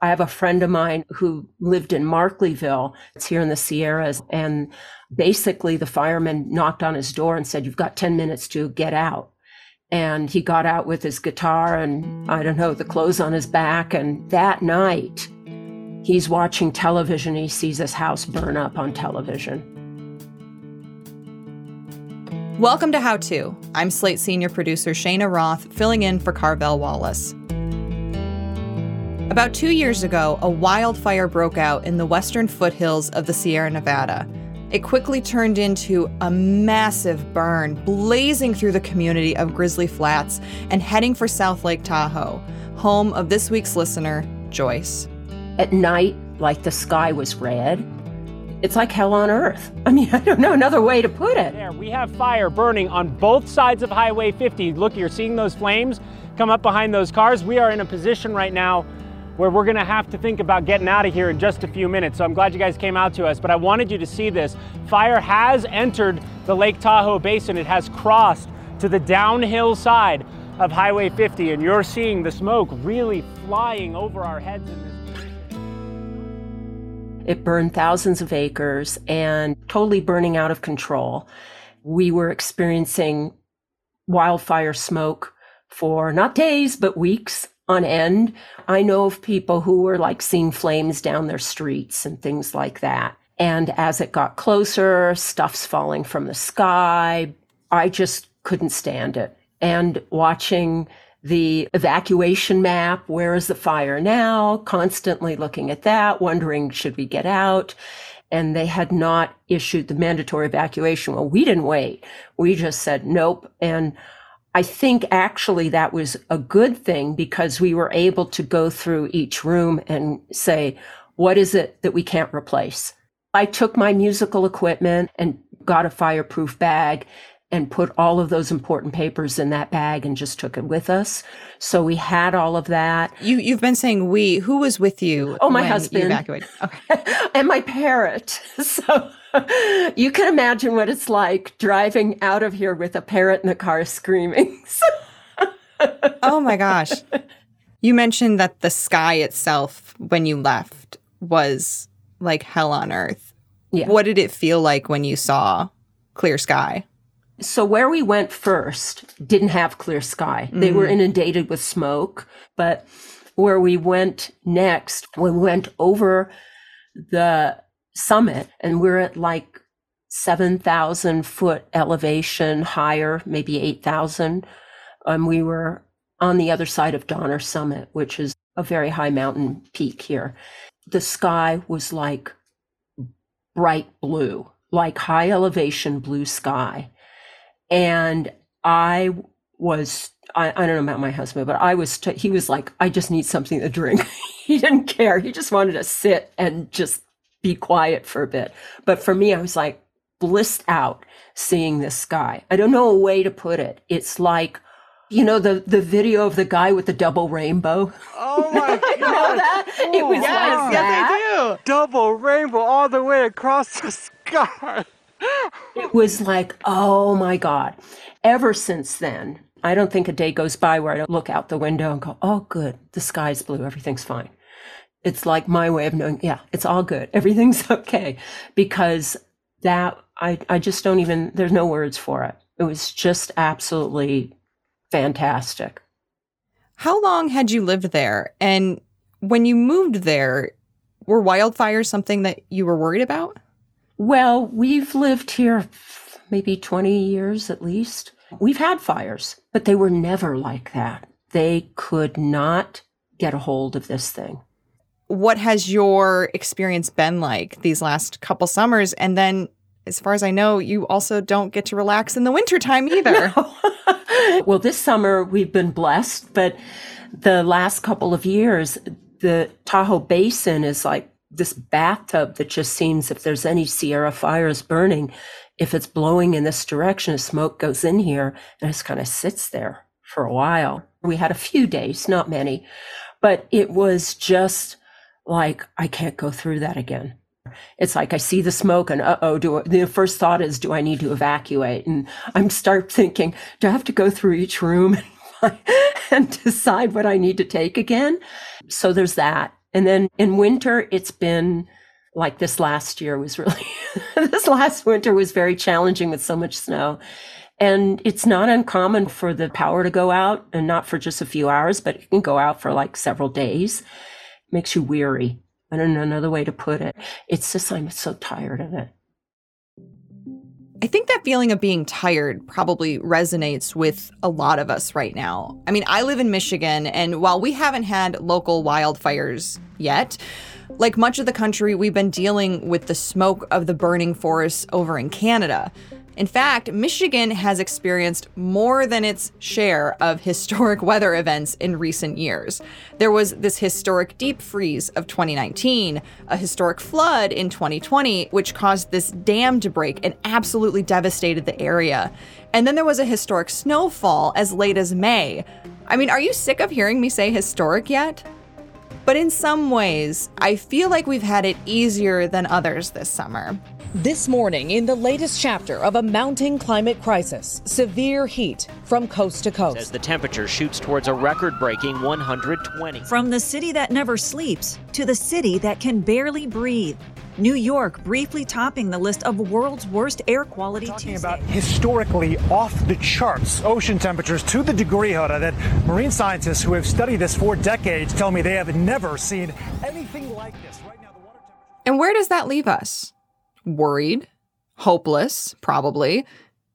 I have a friend of mine who lived in Markleeville. It's here in the Sierras. And basically the fireman knocked on his door and said, you've got 10 minutes to get out. And he got out with his guitar and I don't know, the clothes on his back. And that night he's watching television. He sees his house burn up on television. Welcome to How To. I'm Slate senior producer Cheyna Roth, filling in for Carvel Wallace. About two years ago, a wildfire broke out in the western foothills of the Sierra Nevada. It quickly turned into a massive burn, blazing through the community of Grizzly Flats and heading for South Lake Tahoe, home of this week's listener, Joyce. At night, like the sky was red, it's like hell on earth. I mean, I don't know another way to put it. There, we have fire burning on both sides of Highway 50. Look, you're seeing those flames come up behind those cars. We are in a position right now where we're gonna have to think about getting out of here in just a few minutes. So I'm glad you guys came out to us, but I wanted you to see this. Fire has entered the Lake Tahoe Basin. It has crossed to the downhill side of Highway 50, and you're seeing the smoke really flying over our heads in this it burned thousands of acres and totally burning out of control. We were experiencing wildfire smoke for not days, but weeks on end. I know of people who were like seeing flames down their streets and things like that. And as it got closer, stuff's falling from the sky. I just couldn't stand it. And watching the evacuation map, where is the fire now? Constantly looking at that, wondering, should we get out? And they had not issued the mandatory evacuation. Well, we didn't wait. We just said nope. And I think actually that was a good thing because we were able to go through each room and say, what is it that we can't replace? I took my musical equipment and got a fireproof bag and put all of those important papers in that bag and just took it with us. So we had all of that. You you've been saying we. Who was with you? Oh, my husband. evacuated. Okay. and my parrot. So you can imagine what it's like driving out of here with a parrot in the car screaming. oh my gosh. You mentioned that the sky itself when you left was like hell on earth. Yeah. What did it feel like when you saw clear sky? So where we went first didn't have clear sky. Mm. They were mm. inundated with smoke, but where we went next, we went over the summit and we're at like 7,000 foot elevation higher, maybe 8,000. Um, we were on the other side of Donner Summit, which is a very high mountain peak here. The sky was like bright blue, like high elevation blue sky. And I was, I, I don't know about my husband, but I was, t- he was like, I just need something to drink. he didn't care. He just wanted to sit and just be quiet for a bit. But for me, I was like blissed out seeing this sky. I don't know a way to put it. It's like, you know the the video of the guy with the double rainbow. Oh my god! you know that? Oh, it was yes, like yes, I do. Double rainbow all the way across the sky it was like, oh my God. Ever since then, I don't think a day goes by where I don't look out the window and go, oh, good, the sky's blue, everything's fine. It's like my way of knowing, yeah, it's all good, everything's okay. Because that, I, I just don't even, there's no words for it. It was just absolutely fantastic. How long had you lived there? And when you moved there, were wildfires something that you were worried about? Well, we've lived here maybe 20 years at least. We've had fires, but they were never like that. They could not get a hold of this thing. What has your experience been like these last couple summers? And then, as far as I know, you also don't get to relax in the wintertime either. No. well, this summer we've been blessed, but the last couple of years, the Tahoe Basin is like this bathtub that just seems if there's any Sierra fires burning, if it's blowing in this direction, the smoke goes in here and it kind of sits there for a while. We had a few days, not many, but it was just like, I can't go through that again. It's like I see the smoke and uh oh, do the first thought is, do I need to evacuate? And I'm start thinking, do I have to go through each room and, and decide what I need to take again? So there's that. And then in winter, it's been like this last year was really, this last winter was very challenging with so much snow. And it's not uncommon for the power to go out and not for just a few hours, but it can go out for like several days. It makes you weary. I don't know another way to put it. It's just, I'm so tired of it. I think that feeling of being tired probably resonates with a lot of us right now. I mean, I live in Michigan, and while we haven't had local wildfires yet, like much of the country, we've been dealing with the smoke of the burning forests over in Canada. In fact, Michigan has experienced more than its share of historic weather events in recent years. There was this historic deep freeze of 2019, a historic flood in 2020, which caused this dam to break and absolutely devastated the area. And then there was a historic snowfall as late as May. I mean, are you sick of hearing me say historic yet? But in some ways, I feel like we've had it easier than others this summer. This morning, in the latest chapter of a mounting climate crisis, severe heat from coast to coast. As the temperature shoots towards a record breaking 120. From the city that never sleeps to the city that can barely breathe. New York briefly topping the list of world's worst air quality Talking Tuesday. about historically off the charts ocean temperatures to the degree, Hoda, that marine scientists who have studied this for decades tell me they have never seen anything like this. Right now, the water temperature. And where does that leave us? Worried, hopeless, probably,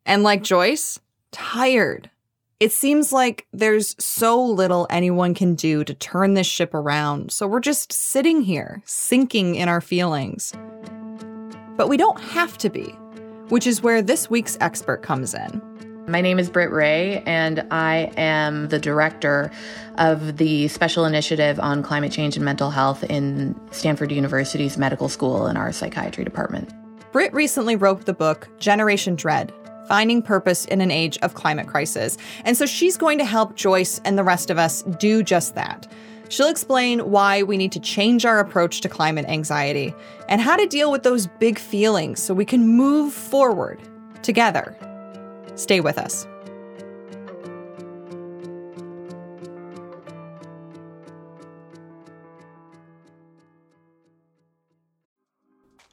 and like Joyce, tired. It seems like there's so little anyone can do to turn this ship around, so we're just sitting here, sinking in our feelings. But we don't have to be, which is where this week's expert comes in. My name is Britt Wray, and I am the director of the Special Initiative on Climate Change and Mental Health in Stanford University's Medical School in our psychiatry department. Britt recently wrote the book Generation Dread Finding Purpose in an Age of Climate Crisis. And so she's going to help Joyce and the rest of us do just that. She'll explain why we need to change our approach to climate anxiety and how to deal with those big feelings so we can move forward together. Stay with us.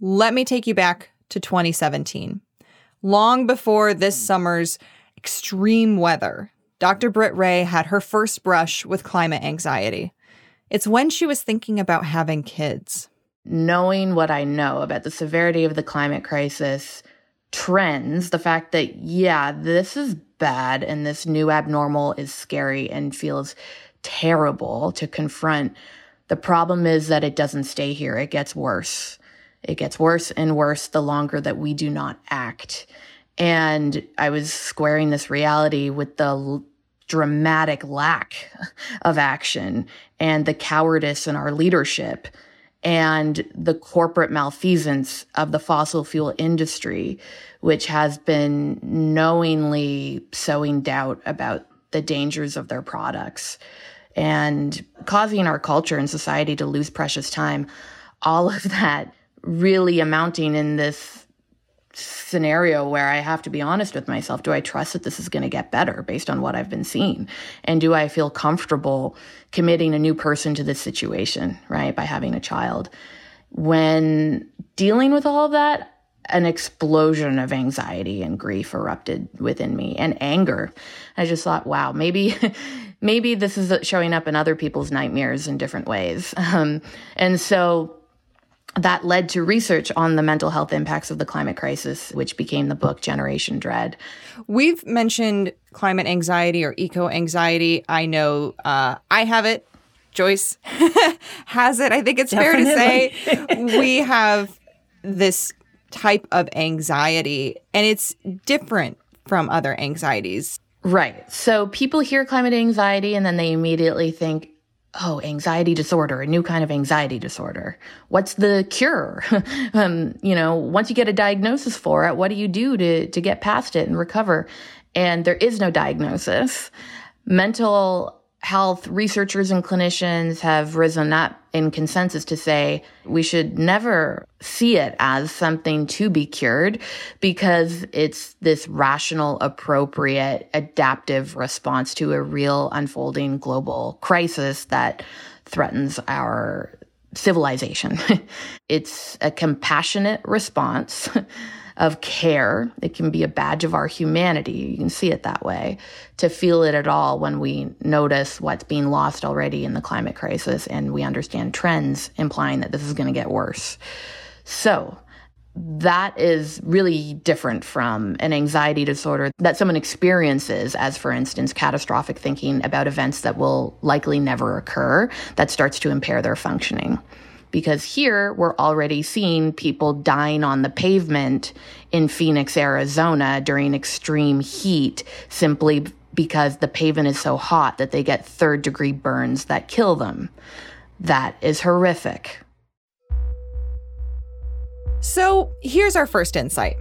Let me take you back to 2017. Long before this summer's extreme weather, Dr. Britt Wray had her first brush with climate anxiety. It's when she was thinking about having kids. Knowing what I know about the severity of the climate crisis, trends, the fact that, yeah, this is bad and this new abnormal is scary and feels terrible to confront. The problem is that it doesn't stay here, it gets worse. It gets worse and worse the longer that we do not act. And I was squaring this reality with the l- dramatic lack of action and the cowardice in our leadership and the corporate malfeasance of the fossil fuel industry, which has been knowingly sowing doubt about the dangers of their products and causing our culture and society to lose precious time. All of that really amounting in this scenario where I have to be honest with myself. Do I trust that this is going to get better based on what I've been seeing? And do I feel comfortable committing a new person to this situation, right? By having a child. When dealing with all of that, an explosion of anxiety and grief erupted within me and anger. I just thought, wow, maybe, maybe this is showing up in other people's nightmares in different ways. Um, and so that led to research on the mental health impacts of the climate crisis, which became the book Generation Dread. We've mentioned climate anxiety or eco anxiety. I know uh, I have it. Joyce has it. I think it's Definitely. fair to say we have this type of anxiety, and it's different from other anxieties. Right. So people hear climate anxiety and then they immediately think, oh, anxiety disorder, a new kind of anxiety disorder. What's the cure? um, you know, once you get a diagnosis for it, what do you do to, to get past it and recover? And there is no diagnosis. Mental health researchers and clinicians have risen up in consensus to say we should never see it as something to be cured because it's this rational, appropriate, adaptive response to a real unfolding global crisis that threatens our civilization. it's a compassionate response of care. It can be a badge of our humanity. You can see it that way. To feel it at all when we notice what's being lost already in the climate crisis and we understand trends implying that this is going to get worse. So, that is really different from an anxiety disorder that someone experiences, as for instance, catastrophic thinking about events that will likely never occur that starts to impair their functioning because here we're already seeing people dying on the pavement in Phoenix, Arizona during extreme heat simply because the pavement is so hot that they get third degree burns that kill them. That is horrific. So here's our first insight.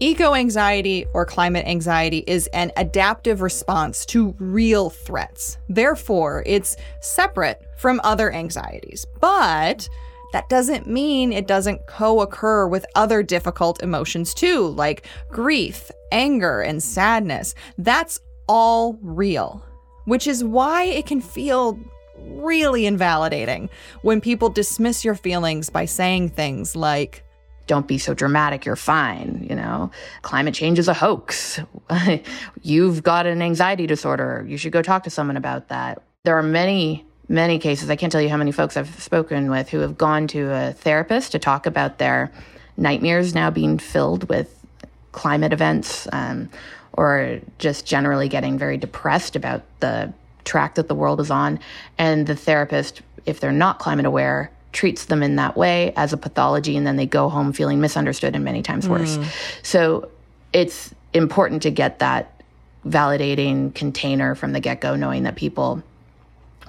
Eco anxiety or climate anxiety is an adaptive response to real threats. Therefore, it's separate from other anxieties. But that doesn't mean it doesn't co occur with other difficult emotions too, like grief, anger, and sadness. That's all real, which is why it can feel really invalidating when people dismiss your feelings by saying things like, don't be so dramatic, you're fine. You know, climate change is a hoax. You've got an anxiety disorder. You should go talk to someone about that. There are many many cases, I can't tell you how many folks I've spoken with who have gone to a therapist to talk about their nightmares now being filled with climate events um, or just generally getting very depressed about the track that the world is on. And the therapist, if they're not climate aware, treats them in that way as a pathology, and then they go home feeling misunderstood and many times worse. Mm. So it's important to get that validating container from the get go, knowing that people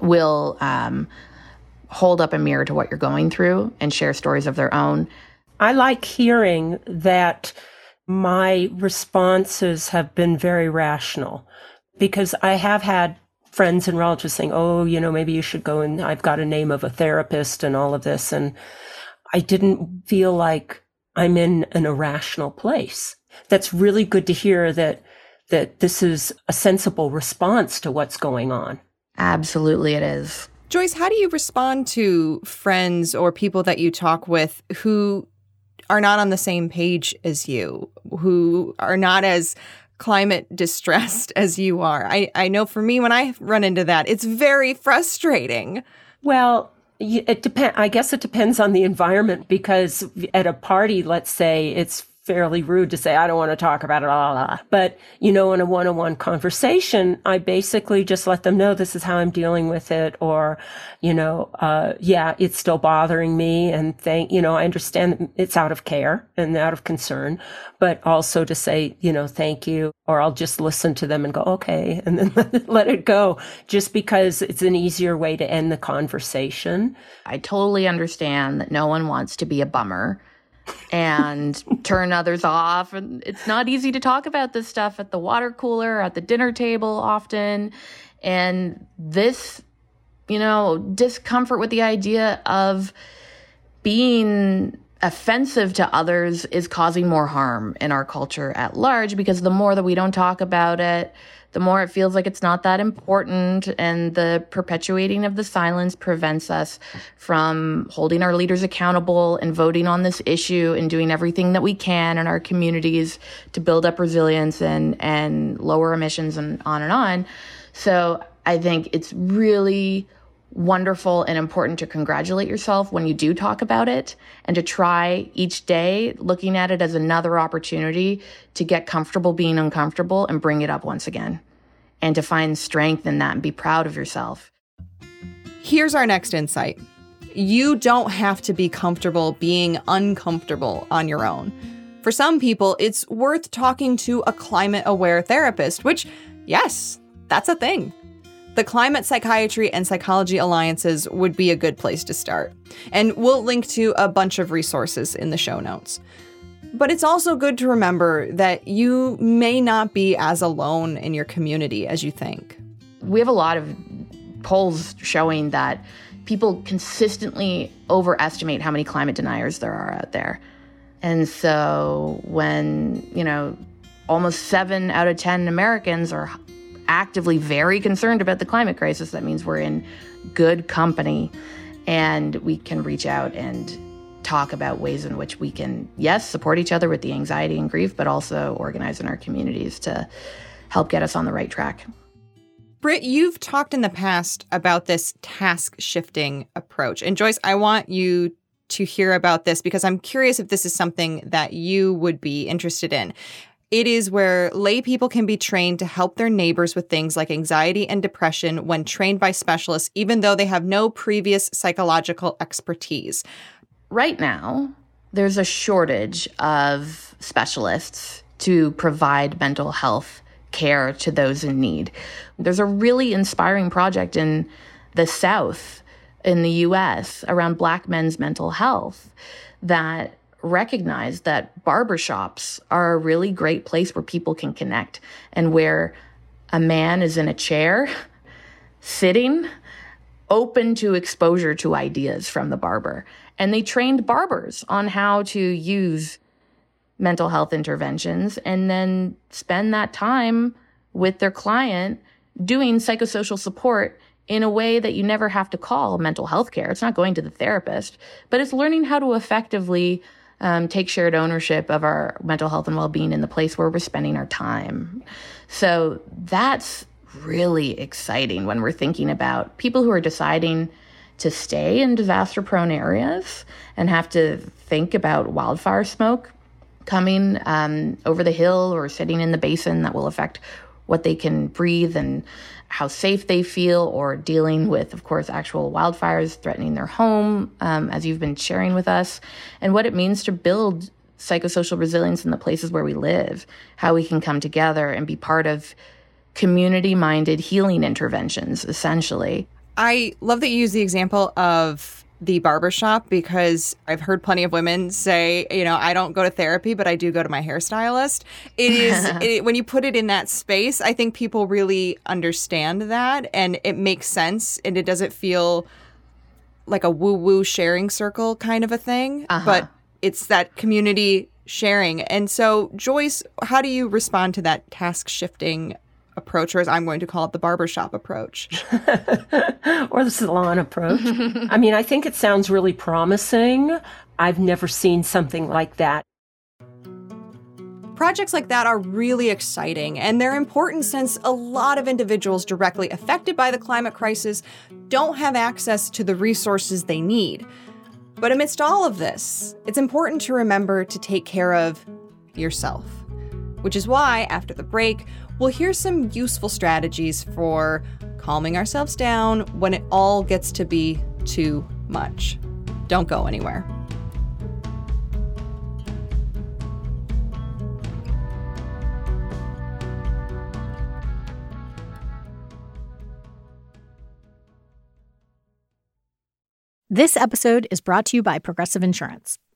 will um, hold up a mirror to what you're going through and share stories of their own. I like hearing that my responses have been very rational because I have had friends and relatives saying, Oh, you know, maybe you should go and I've got a name of a therapist and all of this. And I didn't feel like I'm in an irrational place. That's really good to hear that, that this is a sensible response to what's going on. Absolutely, it is. Joyce, how do you respond to friends or people that you talk with who are not on the same page as you, who are not as climate distressed as you are? I, I know for me, when I run into that, it's very frustrating. Well, it depends. I guess it depends on the environment because at a party, let's say it's fairly rude to say, I don't want to talk about it, blah, blah, blah. But, you know, in a one on one conversation, I basically just let them know this is how I'm dealing with it. Or, you know, uh, yeah, it's still bothering me. And thank, you know, I understand it's out of care and out of concern, but also to say, you know, thank you. Or I'll just listen to them and go, okay. And then let it go just because it's an easier way to end the conversation. I totally understand that no one wants to be a bummer and turn others off. And it's not easy to talk about this stuff at the water cooler, at the dinner table often. And this, you know, discomfort with the idea of being offensive to others is causing more harm in our culture at large because the more that we don't talk about it, the more it feels like it's not that important. And the perpetuating of the silence prevents us from holding our leaders accountable and voting on this issue and doing everything that we can in our communities to build up resilience and, and lower emissions and on and on. So I think it's really wonderful and important to congratulate yourself when you do talk about it and to try each day looking at it as another opportunity to get comfortable being uncomfortable and bring it up once again and to find strength in that and be proud of yourself. Here's our next insight. You don't have to be comfortable being uncomfortable on your own. For some people, it's worth talking to a climate aware therapist, which, yes, that's a thing. The Climate Psychiatry and Psychology Alliances would be a good place to start. And we'll link to a bunch of resources in the show notes. But it's also good to remember that you may not be as alone in your community as you think. We have a lot of polls showing that people consistently overestimate how many climate deniers there are out there. And so when, you know, almost seven out of 10 Americans are actively very concerned about the climate crisis, that means we're in good company and we can reach out and talk about ways in which we can, yes, support each other with the anxiety and grief, but also organize in our communities to help get us on the right track. Britt, you've talked in the past about this task shifting approach. And Joyce, I want you to hear about this because I'm curious if this is something that you would be interested in. It is where lay people can be trained to help their neighbors with things like anxiety and depression when trained by specialists, even though they have no previous psychological expertise. Right now, there's a shortage of specialists to provide mental health care to those in need. There's a really inspiring project in the South in the US around Black men's mental health that recognize that barbershops are a really great place where people can connect and where a man is in a chair sitting open to exposure to ideas from the barber. And they trained barbers on how to use mental health interventions and then spend that time with their client doing psychosocial support in a way that you never have to call mental health care. It's not going to the therapist, but it's learning how to effectively um, take shared ownership of our mental health and well being in the place where we're spending our time. So that's really exciting when we're thinking about people who are deciding to stay in disaster prone areas and have to think about wildfire smoke coming um, over the hill or sitting in the basin that will affect what they can breathe and how safe they feel, or dealing with, of course, actual wildfires threatening their home, um, as you've been sharing with us, and what it means to build psychosocial resilience in the places where we live, how we can come together and be part of community minded healing interventions, essentially. I love that you use the example of the barbershop because I've heard plenty of women say, you know, I don't go to therapy, but I do go to my hairstylist. It is it, when you put it in that space, I think people really understand that and it makes sense and it doesn't feel like a woo woo sharing circle kind of a thing, uh-huh. but it's that community sharing. And so, Joyce, how do you respond to that task shifting approach, or as I'm going to call it, the barbershop approach. or the salon approach. I mean, I think it sounds really promising. I've never seen something like that. Projects like that are really exciting, and they're important since a lot of individuals directly affected by the climate crisis don't have access to the resources they need. But amidst all of this, it's important to remember to take care of yourself. Which is why, after the break, we'll hear some useful strategies for calming ourselves down when it all gets to be too much. Don't go anywhere. This episode is brought to you by Progressive Insurance.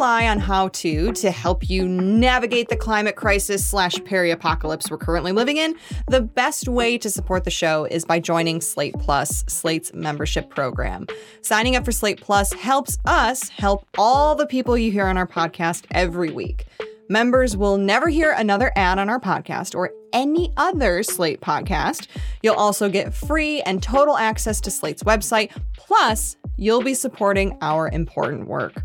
Rely on how to to help you navigate the climate crisis slash peri-apocalypse we're currently living in, the best way to support the show is by joining Slate Plus, Slate's membership program. Signing up for Slate Plus helps us help all the people you hear on our podcast every week. Members will never hear another ad on our podcast or any other Slate podcast. You'll also get free and total access to Slate's website. Plus, you'll be supporting our important work.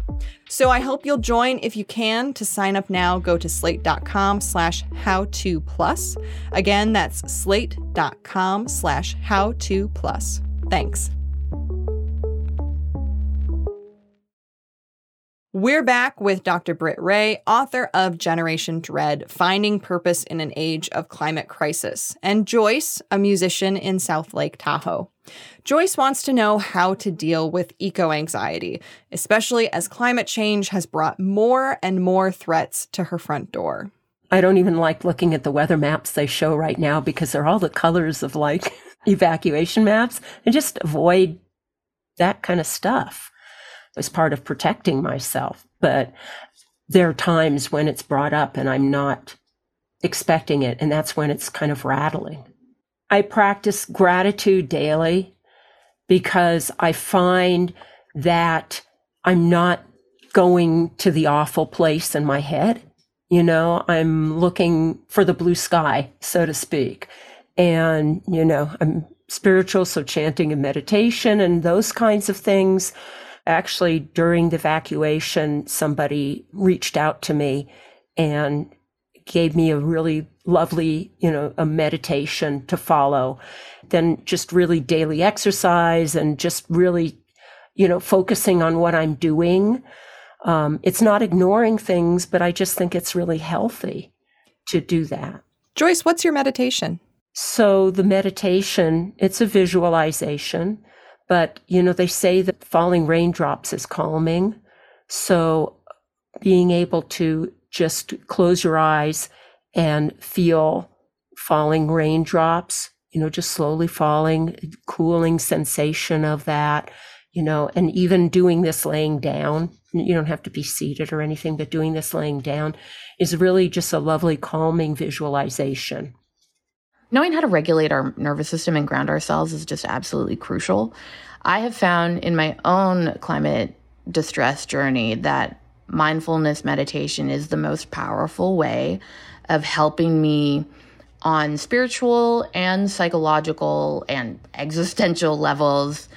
So I hope you'll join if you can. To sign up now, go to slate.com slash how to plus. Again, that's slate.com slash how to plus. Thanks. We're back with Dr. Britt Wray, author of Generation Dread Finding Purpose in an Age of Climate Crisis, and Joyce, a musician in South Lake Tahoe. Joyce wants to know how to deal with eco anxiety, especially as climate change has brought more and more threats to her front door. I don't even like looking at the weather maps they show right now because they're all the colors of like evacuation maps and just avoid that kind of stuff as part of protecting myself. But there are times when it's brought up and I'm not expecting it. And that's when it's kind of rattling. I practice gratitude daily because I find that I'm not going to the awful place in my head. You know, I'm looking for the blue sky, so to speak. And, you know, I'm spiritual, so chanting and meditation and those kinds of things actually during the evacuation, somebody reached out to me and gave me a really lovely, you know, a meditation to follow. Then just really daily exercise and just really, you know, focusing on what I'm doing. Um, it's not ignoring things, but I just think it's really healthy to do that. Joyce, what's your meditation? So the meditation, it's a visualization. But, you know, they say that falling raindrops is calming. So being able to just close your eyes and feel falling raindrops, you know, just slowly falling, cooling sensation of that, you know, and even doing this laying down, you don't have to be seated or anything, but doing this laying down is really just a lovely calming visualization knowing how to regulate our nervous system and ground ourselves is just absolutely crucial. I have found in my own climate distress journey that mindfulness meditation is the most powerful way of helping me on spiritual and psychological and existential levels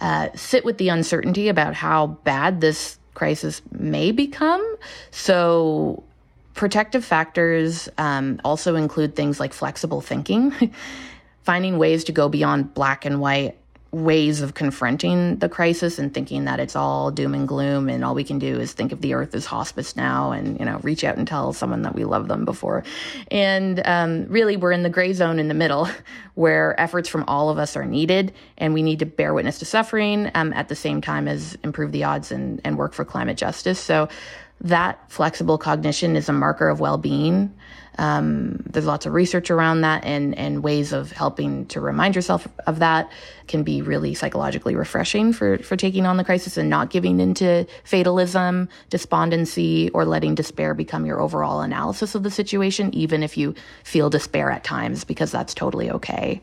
uh, sit with the uncertainty about how bad this crisis may become. So Protective factors um, also include things like flexible thinking, finding ways to go beyond black and white ways of confronting the crisis and thinking that it's all doom and gloom and all we can do is think of the earth as hospice now and you know reach out and tell someone that we love them before. And um, really we're in the gray zone in the middle where efforts from all of us are needed and we need to bear witness to suffering um, at the same time as improve the odds and, and work for climate justice. So that flexible cognition is a marker of well-being um, there's lots of research around that and, and ways of helping to remind yourself of that can be really psychologically refreshing for, for taking on the crisis and not giving into fatalism, despondency, or letting despair become your overall analysis of the situation, even if you feel despair at times, because that's totally okay.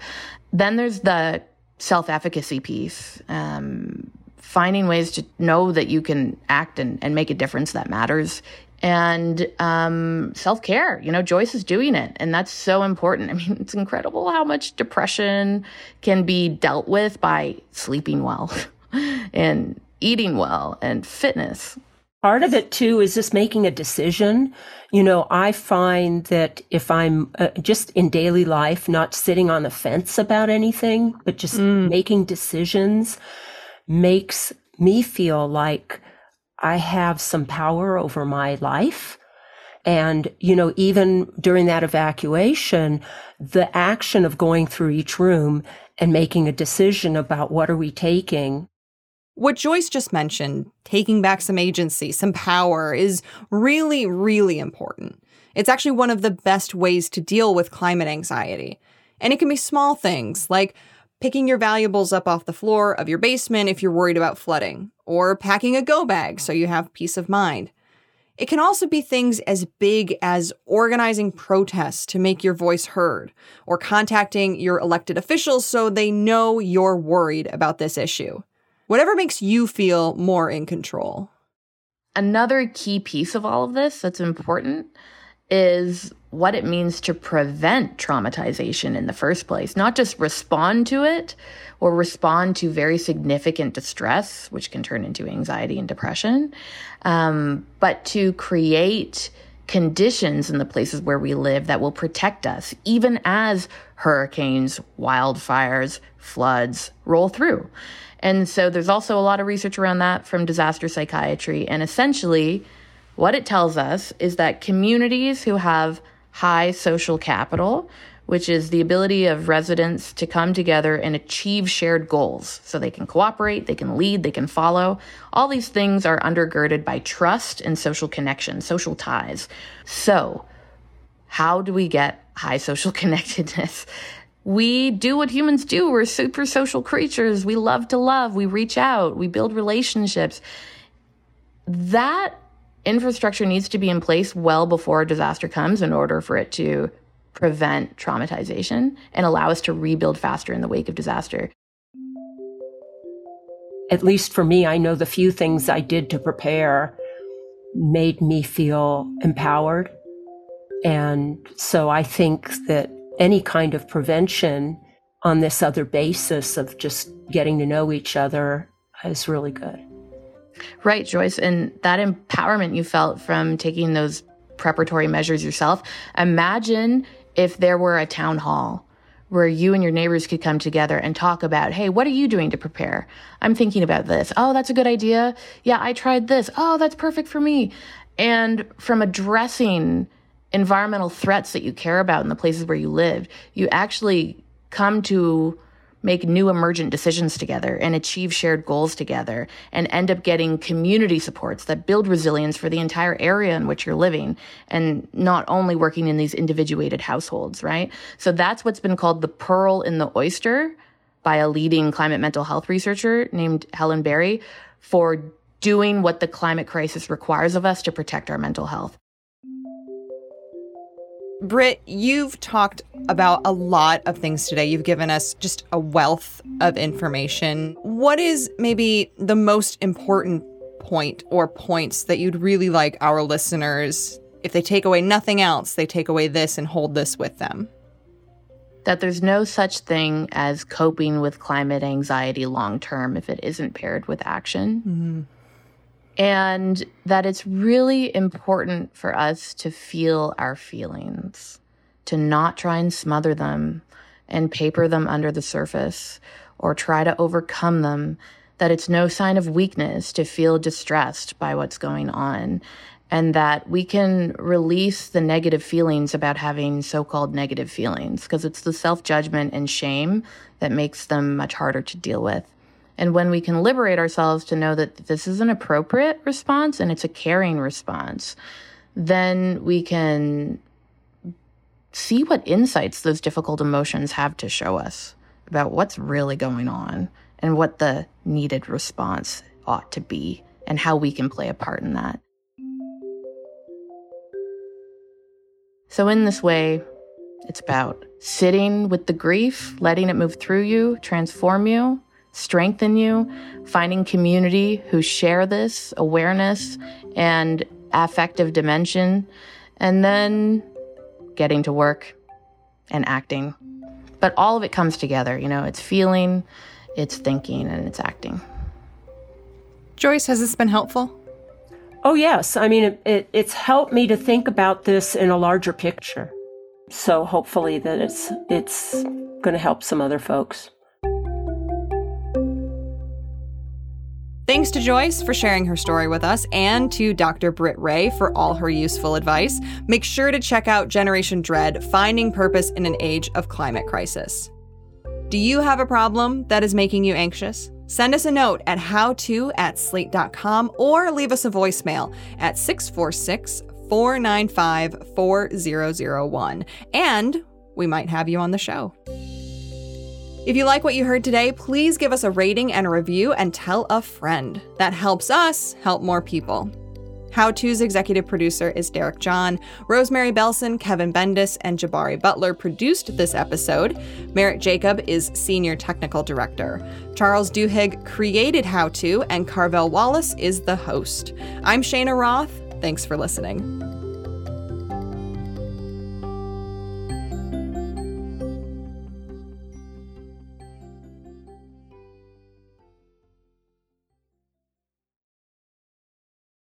Then there's the self efficacy piece. Um, finding ways to know that you can act and, and make a difference that matters and um, self care. You know, Joyce is doing it, and that's so important. I mean, it's incredible how much depression can be dealt with by sleeping well and eating well and fitness. Part of it too is just making a decision. You know, I find that if I'm uh, just in daily life, not sitting on the fence about anything, but just mm. making decisions makes me feel like I have some power over my life. And, you know, even during that evacuation, the action of going through each room and making a decision about what are we taking. What Joyce just mentioned, taking back some agency, some power, is really, really important. It's actually one of the best ways to deal with climate anxiety. And it can be small things like picking your valuables up off the floor of your basement if you're worried about flooding, or packing a go bag so you have peace of mind. It can also be things as big as organizing protests to make your voice heard, or contacting your elected officials so they know you're worried about this issue. Whatever makes you feel more in control. Another key piece of all of this that's important is what it means to prevent traumatization in the first place, not just respond to it or respond to very significant distress, which can turn into anxiety and depression, um, but to create conditions in the places where we live that will protect us, even as hurricanes, wildfires, floods roll through. And so there's also a lot of research around that from disaster psychiatry. And essentially, what it tells us is that communities who have high social capital, which is the ability of residents to come together and achieve shared goals. So they can cooperate, they can lead, they can follow. All these things are undergirded by trust and social connection, social ties. So, how do we get high social connectedness? We do what humans do. We're super social creatures. We love to love. We reach out. We build relationships. That infrastructure needs to be in place well before a disaster comes in order for it to prevent traumatization and allow us to rebuild faster in the wake of disaster. At least for me, I know the few things I did to prepare made me feel empowered. And so I think that any kind of prevention on this other basis of just getting to know each other is really good. Right, Joyce. And that empowerment you felt from taking those preparatory measures yourself. Imagine if there were a town hall where you and your neighbors could come together and talk about, hey, what are you doing to prepare? I'm thinking about this. Oh, that's a good idea. Yeah, I tried this. Oh, that's perfect for me. And from addressing environmental threats that you care about in the places where you live, you actually come to make new emergent decisions together and achieve shared goals together and end up getting community supports that build resilience for the entire area in which you're living and not only working in these individuated households, right? So that's what's been called the pearl in the oyster by a leading climate mental health researcher named Helen Berry for doing what the climate crisis requires of us to protect our mental health. Britt, you've talked about a lot of things today. You've given us just a wealth of information. What is maybe the most important point or points that you'd really like our listeners, if they take away nothing else, they take away this and hold this with them? That there's no such thing as coping with climate anxiety long term if it isn't paired with action. Mm-hmm. And that it's really important for us to feel our feelings, to not try and smother them and paper them under the surface or try to overcome them, that it's no sign of weakness to feel distressed by what's going on, and that we can release the negative feelings about having so called negative feelings because it's the self judgment and shame that makes them much harder to deal with. And when we can liberate ourselves to know that this is an appropriate response and it's a caring response, then we can see what insights those difficult emotions have to show us about what's really going on and what the needed response ought to be and how we can play a part in that. So, in this way, it's about sitting with the grief, letting it move through you, transform you, strengthen you, finding community who share this awareness and affective dimension, and then getting to work and acting. But all of it comes together, you know, it's feeling, it's thinking, and it's acting. Joyce, has this been helpful? Oh, yes. I mean, it, it, it's helped me to think about this in a larger picture. So hopefully that it's it's going to help some other folks. Thanks to Joyce for sharing her story with us and to Dr. Britt Wray for all her useful advice. Make sure to check out Generation Dread Finding Purpose in an Age of Climate Crisis. Do you have a problem that is making you anxious? Send us a note at howto at slate.com or leave us a voicemail at 646 495 4001. And we might have you on the show. If you like what you heard today, please give us a rating and a review and tell a friend. That helps us help more people. How To's executive producer is Derek John. Rosemary Belson, Kevin Bendis, and Jabari Butler produced this episode. Merritt Jacob is senior technical director. Charles Duhigg created How To, and Carvel Wallace is the host. I'm Cheyna Roth. Thanks for listening.